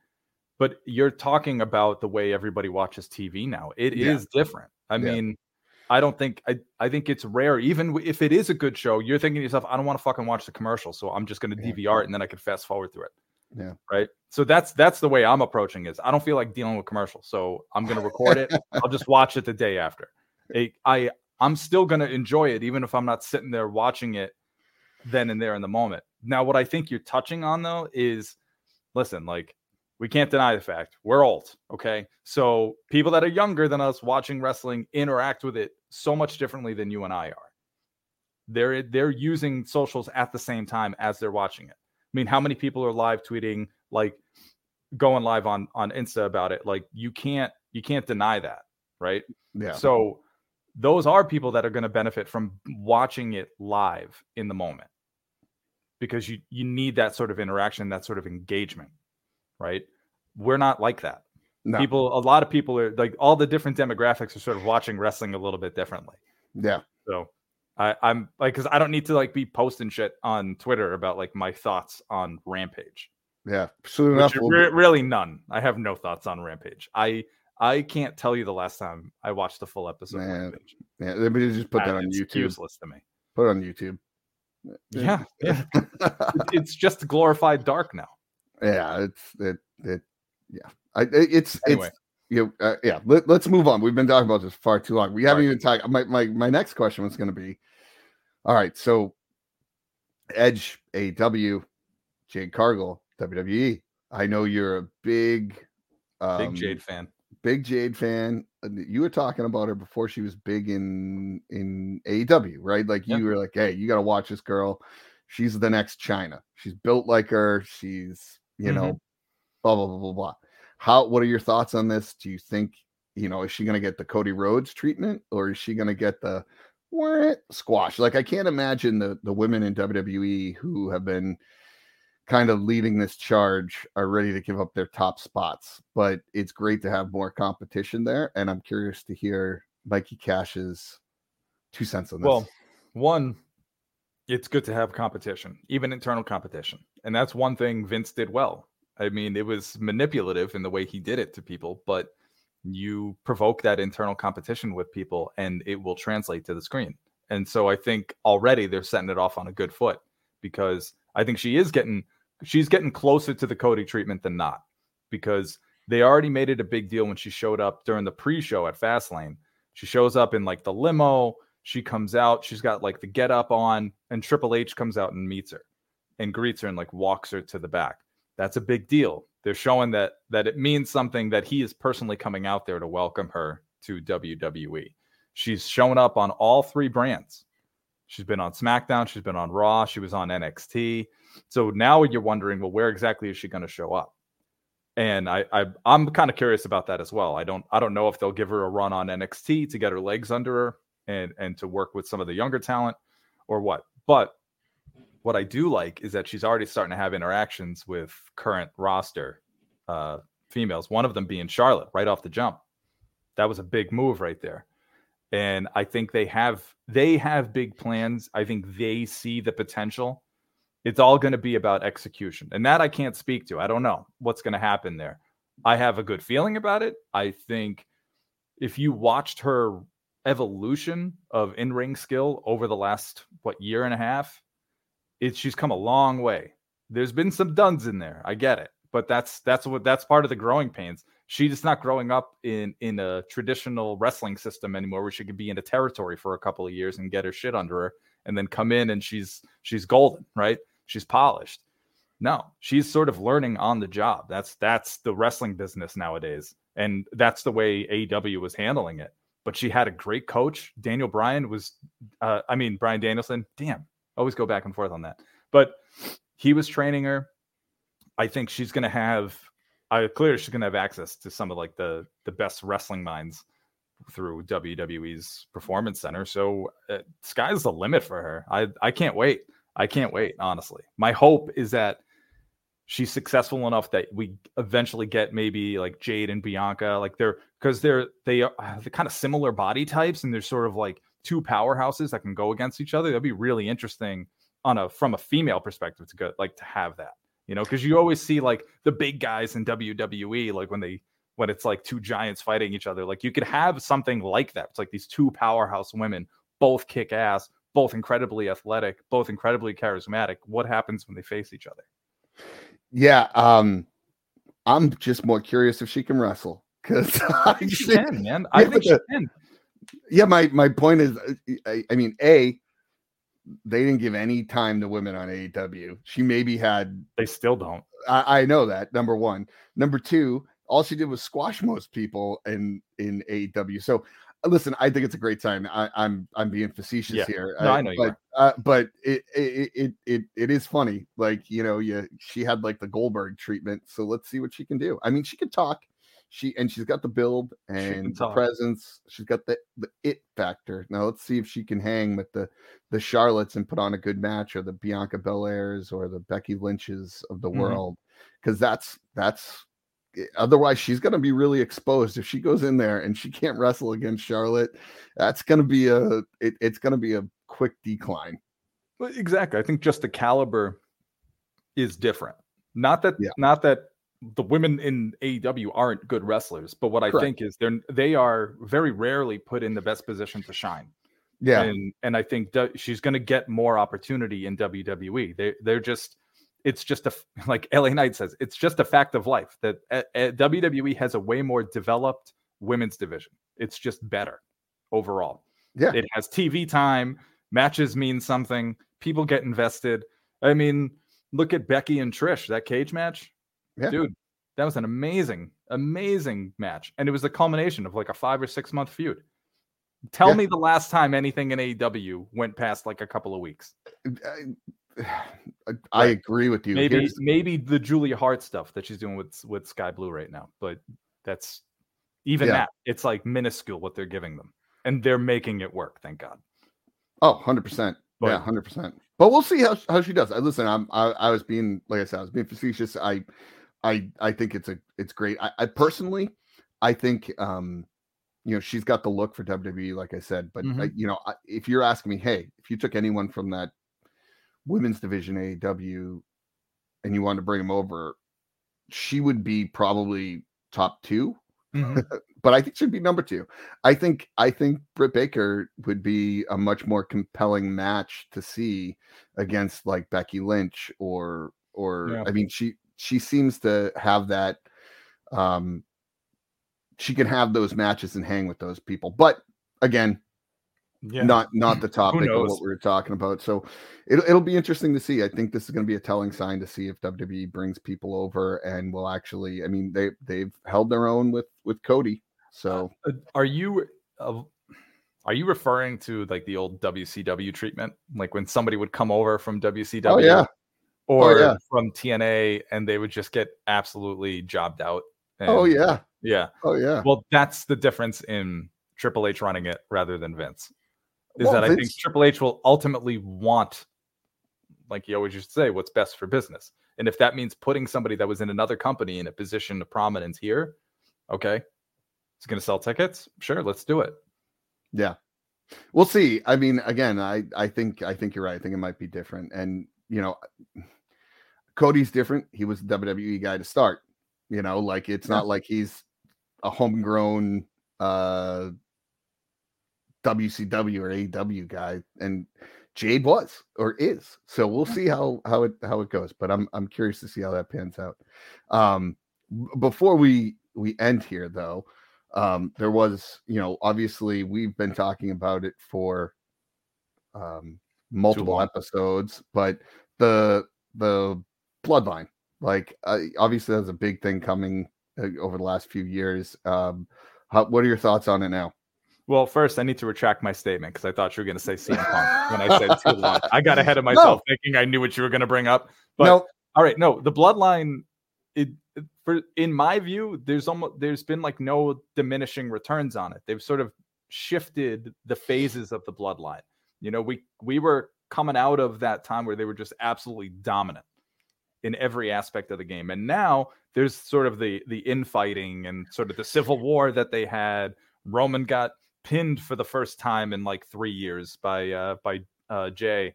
but you're talking about the way everybody watches TV now. It is Yeah. different. I Yeah. mean, I don't think I I think it's rare. Even if it is a good show, you're thinking to yourself, I don't want to fucking watch the commercial, so I'm just going to Yeah. DVR it and then I can fast forward through it. Yeah. Right. So that's that's the way I'm approaching is I don't feel like dealing with commercials, so I'm going to record it. I'll just watch it the day after. I I'm still going to enjoy it even if I'm not sitting there watching it then and there in the moment. Now, what I think you're touching on though is, listen, like we can't deny the fact we're old. Okay, so people that are younger than us watching wrestling interact with it so much differently than you and I are. They're they're using socials at the same time as they're watching it. I mean, how many people are live tweeting like going live on on Insta about it? Like you can't you can't deny that, right? Yeah. So those are people that are going to benefit from watching it live in the moment because you you need that sort of interaction, that sort of engagement, right? We're not like that. No. People, a lot of people are like all the different demographics are sort of watching wrestling a little bit differently. yeah. So I, I'm like, because I don't need to like be posting shit on Twitter about like my thoughts on Rampage. Yeah. Soon enough, we'll- re- really none. I have no thoughts on Rampage. I I can't tell you the last time I watched the full episode. Man. Yeah, they just put that Uh, on YouTube. Useless to me. Put it on YouTube. Yeah, yeah. It's just glorified dark now. yeah, it's it it yeah. I it- it's Anyway. it's you know, uh, yeah. Let, us move on. We've been talking about this far too long. We haven't Right. even talked. My my my next question was going to be, all right. So, Edge AW, Jade Cargill WWE. I know you're a big, um, Big Jade fan. Big Jade fan. Uh, You were talking about her before she was big in in AEW, right? Like you Yep. were like, "Hey, you got to watch this girl. She's the next Chyna. She's built like her. She's you know, blah blah blah blah blah." How? What are your thoughts on this? Do you think you know is she going to get the Cody Rhodes treatment or is she going to get the wah, squash? Like I can't imagine the the women in WWE who have been kind of leading this charge are ready to give up their top spots. But it's great to have more competition there, and I'm curious to hear Mikey Cash's two cents on this. Well, one, it's good to have competition, even internal competition. And that's one thing Vince did well. I mean, it was manipulative in the way he did it to people, but you provoke that internal competition with people and it will translate to the screen. And so I think already they're setting it off on a good foot because I think she is getting she's getting closer to the Cody treatment than not because they already made it a big deal when she showed up during the pre-show at Fastlane. She shows up in like the limo, she comes out, she's got like the get up on, and Triple H comes out and meets her and greets her and like walks her to the back. That's a big deal. They're showing that that it means something that he is personally coming out there to welcome her to WWE. She's shown up on all three brands. She's been on SmackDown, she's been on Raw, she was on NXT. So now you're wondering, well, where exactly is she going to show up? And I, I I'm kind of curious about that as well. I don't I don't know if they'll give her a run on NXT to get her legs under her and and to work with some of the younger talent or what. But what I do like is that she's already starting to have interactions with current roster uh, females. One of them being Charlotte right off the jump. That was a big move right there. And I think they have they have big plans. I think they see the potential. It's all going to be about execution. And that I can't speak to. I don't know what's going to happen there. I have a good feeling about it. I think if you watched her evolution of in-ring skill over the last what year and a half, it's she's come a long way. There's been some duns in there. I get it. But that's that's what that's part of the growing pains. She's just not growing up in in a traditional wrestling system anymore where she could be in a territory for a couple of years and get her shit under her and then come in and she's she's golden, right? She's polished. No, she's sort of learning on the job. That's that's the wrestling business nowadays. And that's the way AEW was handling it. But she had a great coach. Daniel Bryan was uh, I mean Bryan Danielson. Damn, always go back and forth on that. But he was training her. I think she's going to have. I clearly she's going to have access to some of like the the best wrestling minds through WWE's Performance Center. So uh, sky's the limit for her. I I can't wait. I can't wait. Honestly, my hope is that she's successful enough that we eventually get maybe like Jade and Bianca, like they're because they're they are ah, the kind of similar body types, and they're sort of like two powerhouses that can go against each other. That'd be really interesting on a from a female perspective to go like to have that you know because you always see like the big guys in wwe like when they when it's like two giants fighting each other like you could have something like that it's like these two powerhouse women both kick ass both incredibly athletic both incredibly charismatic what happens when they face each other yeah, um, I'm just more curious if she can wrestle because i think she can man i Yeah, think she can yeah, my my point is, uh, I, I mean, a they didn't give any time to women on AEW. She maybe had they still don't I, I know that number one. Number two, all she did was squash most people in in AEW. So listen, I think it's a great time. I, I'm I'm being facetious Yeah. here. No, I know you but uh, but it, it it it it is funny. Like you know, you she had like the Goldberg treatment. So let's see what she can do. I mean, she can talk. She and she's got the build and the presence. She's got the the it factor. Now let's see if she can hang with the the Charlottes and put on a good match, or the Bianca Belairs, or the Becky Lynch's of the Mhm. world, because that's that's Eh, otherwise she's going to be really exposed if she goes in there and she can't wrestle against Charlotte. That's going to be a it, it's going to be a quick decline. Well, exactly. I think just the caliber is different. Not that Yeah. not that the women in AEW aren't good wrestlers, but what I Correct. think is they're they are very rarely put in the best position to shine. Yeah. and and I think she's going to get more opportunity in WWE. They they're just it's just a like LA Knight says it's just a fact of life that uh, uh, WWE has a way more developed women's division. It's just better overall. Yeah. it has TV time. Matches mean something. People get invested. I mean, look at Becky and Trish. That cage match, Yeah. dude. That was an amazing, amazing match, and it was the culmination of like a five or six month feud. Tell Yeah. me the last time anything in AEW went past like a couple of weeks. I, I agree with you. Maybe Here's- maybe the Julia Hart stuff that she's doing with with Skye Blue right now, but that's even Yeah. that it's like minuscule what they're giving them, and they're making it work. Thank God. Oh, 100%. yeah, 100%. But we'll see how, how she does. I listen, I'm I, I was being like I said, I was being facetious. I I I think it's a it's great. I, I personally I think um you know, she's got the look for WWE like I said, but Mhm. I, you know, I, if you're asking me, hey, if you took anyone from that women's division AEW and you wanted to bring them over, she would be probably top 2 but I think she'd be number two. I think I think Britt Baker would be a much more compelling match to see against like Becky Lynch or or Yeah. I mean she she seems to have that um she can have those matches and hang with those people. But again, Yeah. not not the topic of what we were talking about. So it'll it'll be interesting to see. I think this is going to be a telling sign to see if WWE brings people over and will actually. I mean, they they've held their own with with Cody. So Uh, Are you uh, are you referring to like the old WCW treatment, like when somebody would come over from WCW? oh yeah, Or yeah. from TNA, and they would just get absolutely jobbed out. oh yeah, yeah. oh yeah. Well, that's the difference in Triple H running it rather than Vince. Is Well, that I think Triple H will ultimately want, like he always used to say, what's best for business. And if that means putting somebody that was in another company in a position of prominence here, okay, it's going to sell tickets. Sure, let's do it. Yeah. We'll see. I mean, again, I I think I think you're right. I think it might be different. And you know, Cody's different. He was the WWE guy to start. You know, like it's Yeah. not like he's a homegrown uh WCW or AW guy. And Jade was or is. So we'll see how how it how it goes. But I'm I'm curious to see how that pans out. Um before we we end here though, um there was you know obviously we've been talking about it for um multiple episodes but the the bloodline like uh, obviously that's a big thing coming uh, over the last few years um how, what are your thoughts on it now Well, first, I need to retract my statement because I thought you were going to say CM Punk when I said too long. I got ahead of myself thinking I knew what you were going to bring up. But no all right, no, the bloodline. It it- for in my view, there's almost there's been like no diminishing returns on it. They've sort of shifted the phases of the bloodline. You know, we we were coming out of that time where they were just absolutely dominant in every aspect of the game, and now there's sort of the the infighting and sort of the civil war that they had. Roman got pinned for the first time in like three years by uh by uh Jey.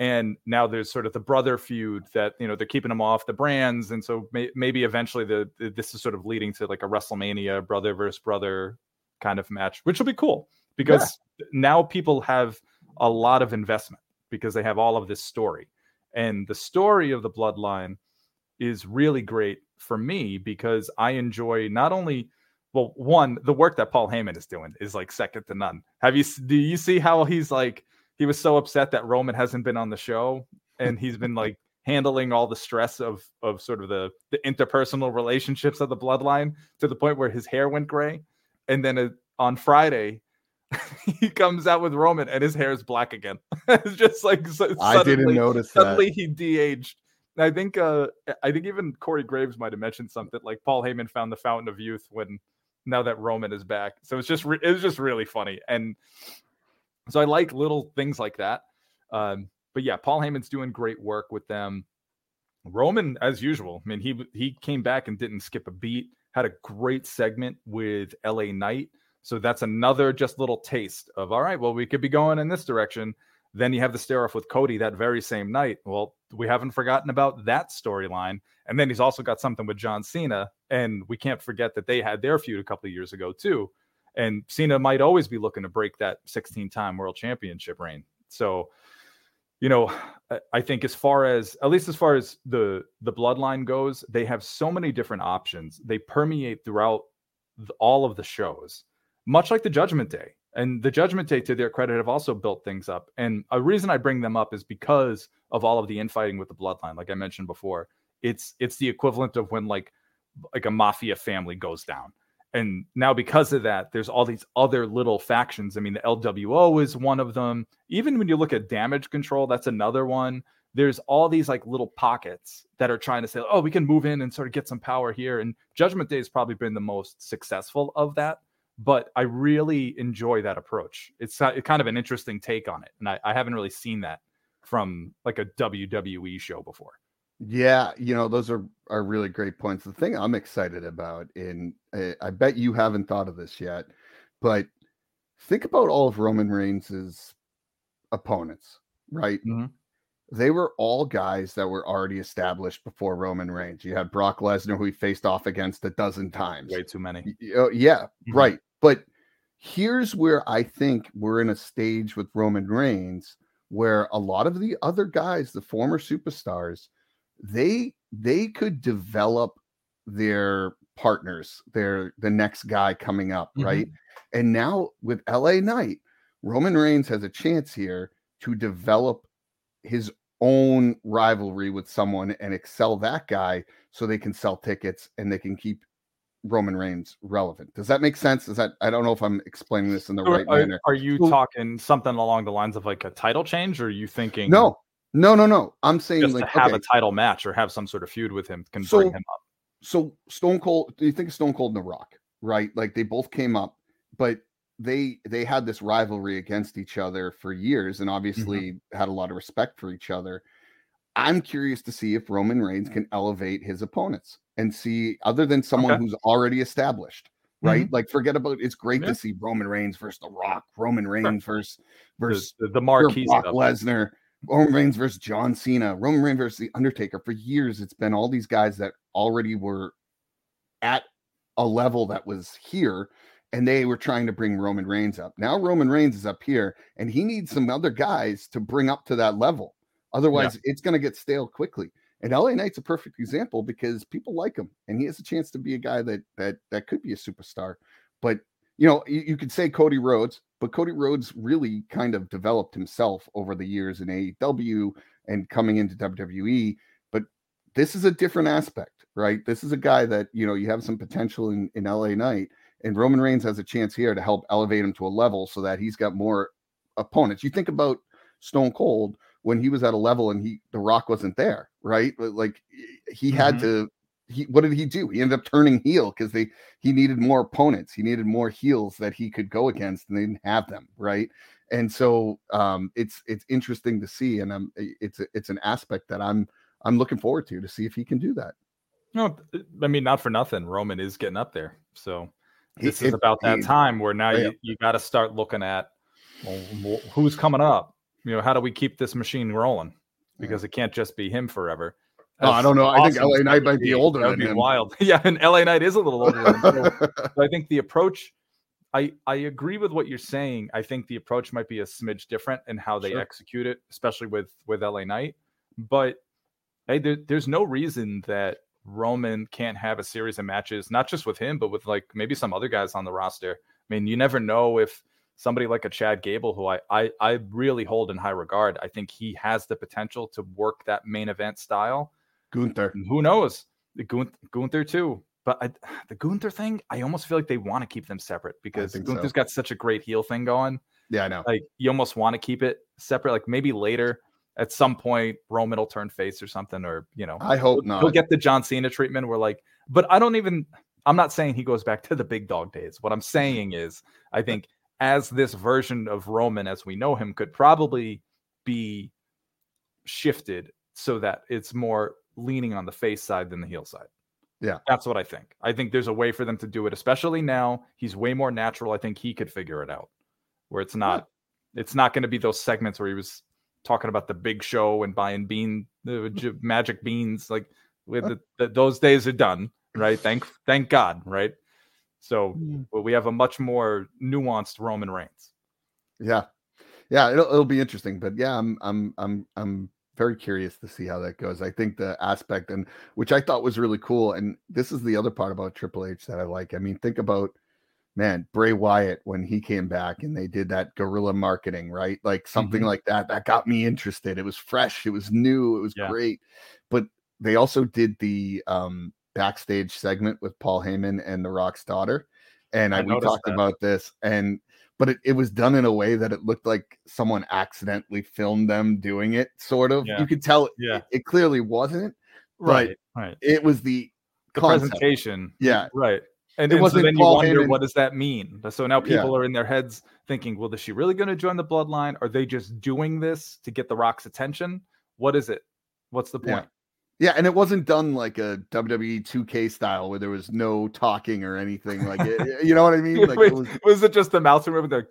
And now there's sort of the brother feud that you know they're keeping them off the brands. And so may, maybe eventually the, the- this is sort of leading to like a wrestlemania brother versus brother kind of match which will be cool because now people have a lot of investment because they have all of this story. And the story of the bloodline is really great for me because i enjoy not only well one the work that paul heyman is doing is like second to none have you do you see how he's like he was so upset that Roman hasn't been on the show and he's been like handling all the stress of of sort of the the interpersonal relationships of the bloodline to the point where his hair went gray and then uh, on Friday he comes out with Roman and his hair is black again. it's just like so, i didn't suddenly- notice that suddenly he de-aged. And I think uh I think even Corey Graves might have mentioned something like Paul Heyman found the fountain of youth when now that Roman is back. So it's just re- it's just really funny. And so I like little things like that. Um but yeah, Paul Heyman's doing great work with them. Roman, as usual, I mean, he he came back and didn't skip a beat. Had a great segment with LA Knight, so that's another just little taste of all right. Well, we could be going in this direction. Then you have the stare off with Cody that very same night. Well, we haven't forgotten about that storyline. And then he's also got something with John Cena. And we can't forget that they had their feud a couple of years ago, too. And Cena might always be looking to break that 16 time world championship reign. So, you know, I think as far as at least as far as the the bloodline goes, they have so many different options. They permeate throughout the, all of the shows, much like the Judgment Day. And the Judgment Day, to their credit, have also built things up. And a reason I bring them up is because of all of the infighting with the bloodline. Like I mentioned before, it's it's the equivalent of when like like a mafia family goes down. And now because of that, there's all these other little factions. I mean, the LWO is one of them. Even when you look at damage control, that's another one. There's all these like little pockets that are trying to say, oh, we can move in and sort of get some power here. And Judgment Day has probably been the most successful of that but I really enjoy that approach. It's kind of an interesting take on it, and I, I, haven't really seen that from like a WWE show before. Yeah, you know those are are really great points. The thing I'm excited about, and I, I bet you haven't thought of this yet, but think about all of Roman Reigns's opponents, right? Mm-hmm. They were all guys that were already established before Roman Reigns. You had Brock Lesnar, who he faced off against a dozen times. Way too many. Uh, yeah, mm-hmm. right. But here's where I think we're in a stage with Roman Reigns where a lot of the other guys, the former superstars, they they could develop their partners, their the next guy coming up, mm-hmm. right? And now with LA Knight, Roman Reigns has a chance here to develop his own rivalry with someone and excel that guy so they can sell tickets and they can keep Roman Reigns relevant. Does that make sense? Is that I don't know if I'm explaining this in the right are, manner. Are you talking something along the lines of like a title change, or are you thinking no, no, no, no? I'm saying just like to have okay. a title match or have some sort of feud with him can so, bring him up. So Stone Cold, do you think Stone Cold and The Rock, right? Like they both came up, but they they had this rivalry against each other for years, and obviously mm-hmm. had a lot of respect for each other. I'm curious to see if Roman Reigns can elevate his opponents and see, other than someone okay. who's already established, right? Mm-hmm. Like, forget about it's great yeah. to see Roman Reigns versus The Rock, Roman Reigns versus versus the, the marquee Brock Lesnar, Roman Reigns versus John Cena, Roman Reigns versus The Undertaker. For years, it's been all these guys that already were at a level that was here and they were trying to bring Roman Reigns up. Now Roman Reigns is up here and he needs some other guys to bring up to that level. Otherwise, yeah. it's going to get stale quickly. And LA Knight's a perfect example because people like him, and he has a chance to be a guy that that that could be a superstar. But you know, you, you could say Cody Rhodes, but Cody Rhodes really kind of developed himself over the years in AEW and coming into WWE. But this is a different aspect, right? This is a guy that you know you have some potential in in LA Knight, and Roman Reigns has a chance here to help elevate him to a level so that he's got more opponents. You think about Stone Cold when he was at a level and he the rock wasn't there right like he had mm-hmm. to he what did he do? He ended up turning heel because they he needed more opponents. He needed more heels that he could go against and they didn't have them right? And so um it's it's interesting to see and i'm it's it's an aspect that i'm i'm looking forward to to see if he can do that. No i mean not for nothing. Roman is getting up there. So this is about that time where now you, you got to start looking at well, who's coming up? You know, how do we keep this machine rolling? Because it can't just be him forever. Oh, I don't know. Awesome. I think LA Knight might be older that would be him. wild. yeah, and LA Knight is a little older. so, I think the approach. I I agree with what you're saying. I think the approach might be a smidge different in how they sure. execute it, especially with with LA Knight. But hey, there, there's no reason that Roman can't have a series of matches, not just with him, but with like maybe some other guys on the roster. I mean, you never know if somebody like a Chad Gable, who I, I I really hold in high regard. I think he has the potential to work that main event style. Gunther, who knows? The Gunther too. But I, the Gunther thing, I almost feel like they want to keep them separate because Gunther's so. got such a great heel thing going. Yeah, I know. Like you almost want to keep it separate. Like maybe later at some point Roman will turn face or something, or you know, I hope not. He'll get the John Cena treatment. Where like, but I don't even. I'm not saying he goes back to the big dog days. What I'm saying is, I think as this version of Roman as we know him could probably be shifted so that it's more leaning on the face side than the heel side. Yeah. That's what I think. I think there's a way for them to do it, especially now. He's way more natural. I think he could figure it out where it's not It's not going to be those segments where he was talking about the big show and buying bean the magic beans. Like with the, the, those days are done, right? Thank thank God, right? So mm. but we have a much more nuanced Roman Reigns. Yeah, yeah, it'll it'll be interesting. But yeah, I'm I'm I'm I'm very curious to see how that goes. I think the aspect and which I thought was really cool, and this is the other part about Triple H that I like. I mean, think about man Bray Wyatt when he came back and they did that guerrilla marketing, right? Like something Mhm. like that. That got me interested. It was fresh. It was new. It was Yeah. great. But they also did the um backstage segment with Paul Heyman and The Rock's daughter, and I I, we talked that. about this and but it, it was done in a way that it looked like someone accidentally filmed them doing it sort of Yeah. you could tell Yeah. it, it clearly wasn't Right, right. it was the, The presentation, Yeah. right. And, It and wasn't then you wonder Heyman- what does that mean? So now Yeah. people are in their heads thinking, well, is she really going to join the bloodline? Are they just doing this to get the Rock's attention? What is it? What's the Yeah. point? Yeah and it wasn't done like a wwe 2k style where there was no talking or anything like it, you know what i mean like Wait, it was was it just the mouse moving there?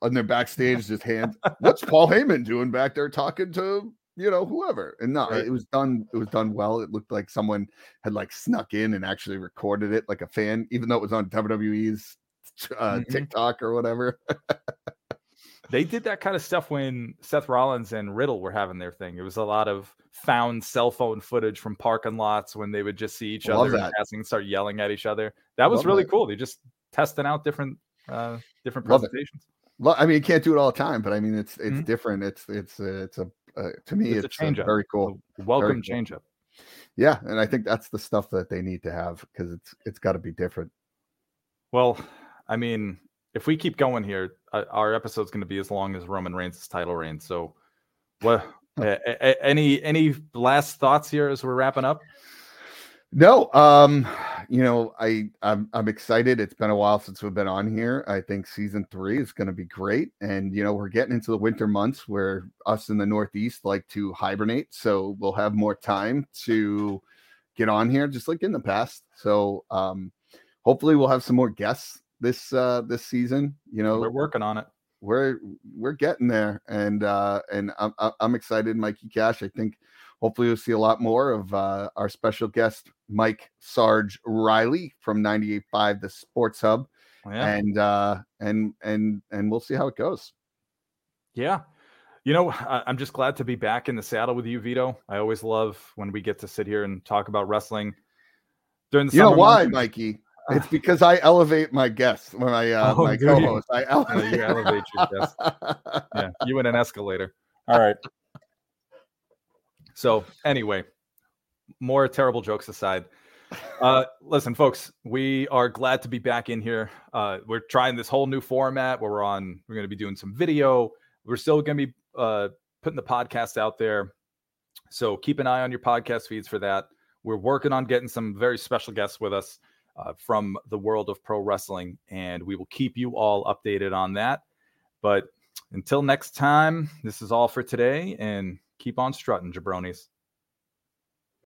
on their backstage just hands what's paul heyman doing back there talking to you know whoever and no Right. it was done it was done well it looked like someone had like snuck in and actually recorded it like a fan even though it was on wwe's uh, Mhm. tiktok or whatever They did that kind of stuff when Seth Rollins and Riddle were having their thing. It was a lot of found cell phone footage from parking lots when they would just see each Love other that. passing and start yelling at each other. That was Love really that. cool. They just testing out different uh different presentations. I mean, you can't do it all the time, but I mean, it's it's Mhm. different. It's it's uh, it's a uh, to me, It's it's, a uh, change-up. very cool. Welcome cool. change up. Yeah, and I think that's the stuff that they need to have because it's it's got to be different. Well, I mean, if we keep going here, uh, our episode's going to be as long as Roman Reigns' title reign. So, what? a- any any last thoughts here as we're wrapping up? No, um, you know, I I'm I'm excited. It's been a while since we've been on here. I think season three is going to be great, and you know, we're getting into the winter months where us in the Northeast like to hibernate, so we'll have more time to get on here, just like in the past. So, um, hopefully, we'll have some more guests this uh this season. You know, We're working on it. we're we're getting there and uh and i'm i'm excited mikey cash i think hopefully we'll see a lot more of uh our special guest mike sarge riley from 98.5 the sports hub Yeah. and uh and and and we'll see how it goes Yeah. You know, I'm just glad to be back in the saddle with you, Vito. I always love when we get to sit here and talk about wrestling during the you know why months. mikey it's because i elevate my guests when i uh Oh, my co-host i elevate, you elevate your guests. Yeah, you in an escalator. All right. So, anyway, more terrible jokes aside. Uh, listen, folks, we are glad to be back in here. Uh, we're trying this whole new format where we're on, we're going to be doing some video. We're still going to be uh, putting the podcast out there. So keep an eye on your podcast feeds for that. We're working on getting some very special guests with us uh, from the world of pro wrestling, and we will keep you all updated on that. But until next time, this is all for today, and keep on strutting, jabronis.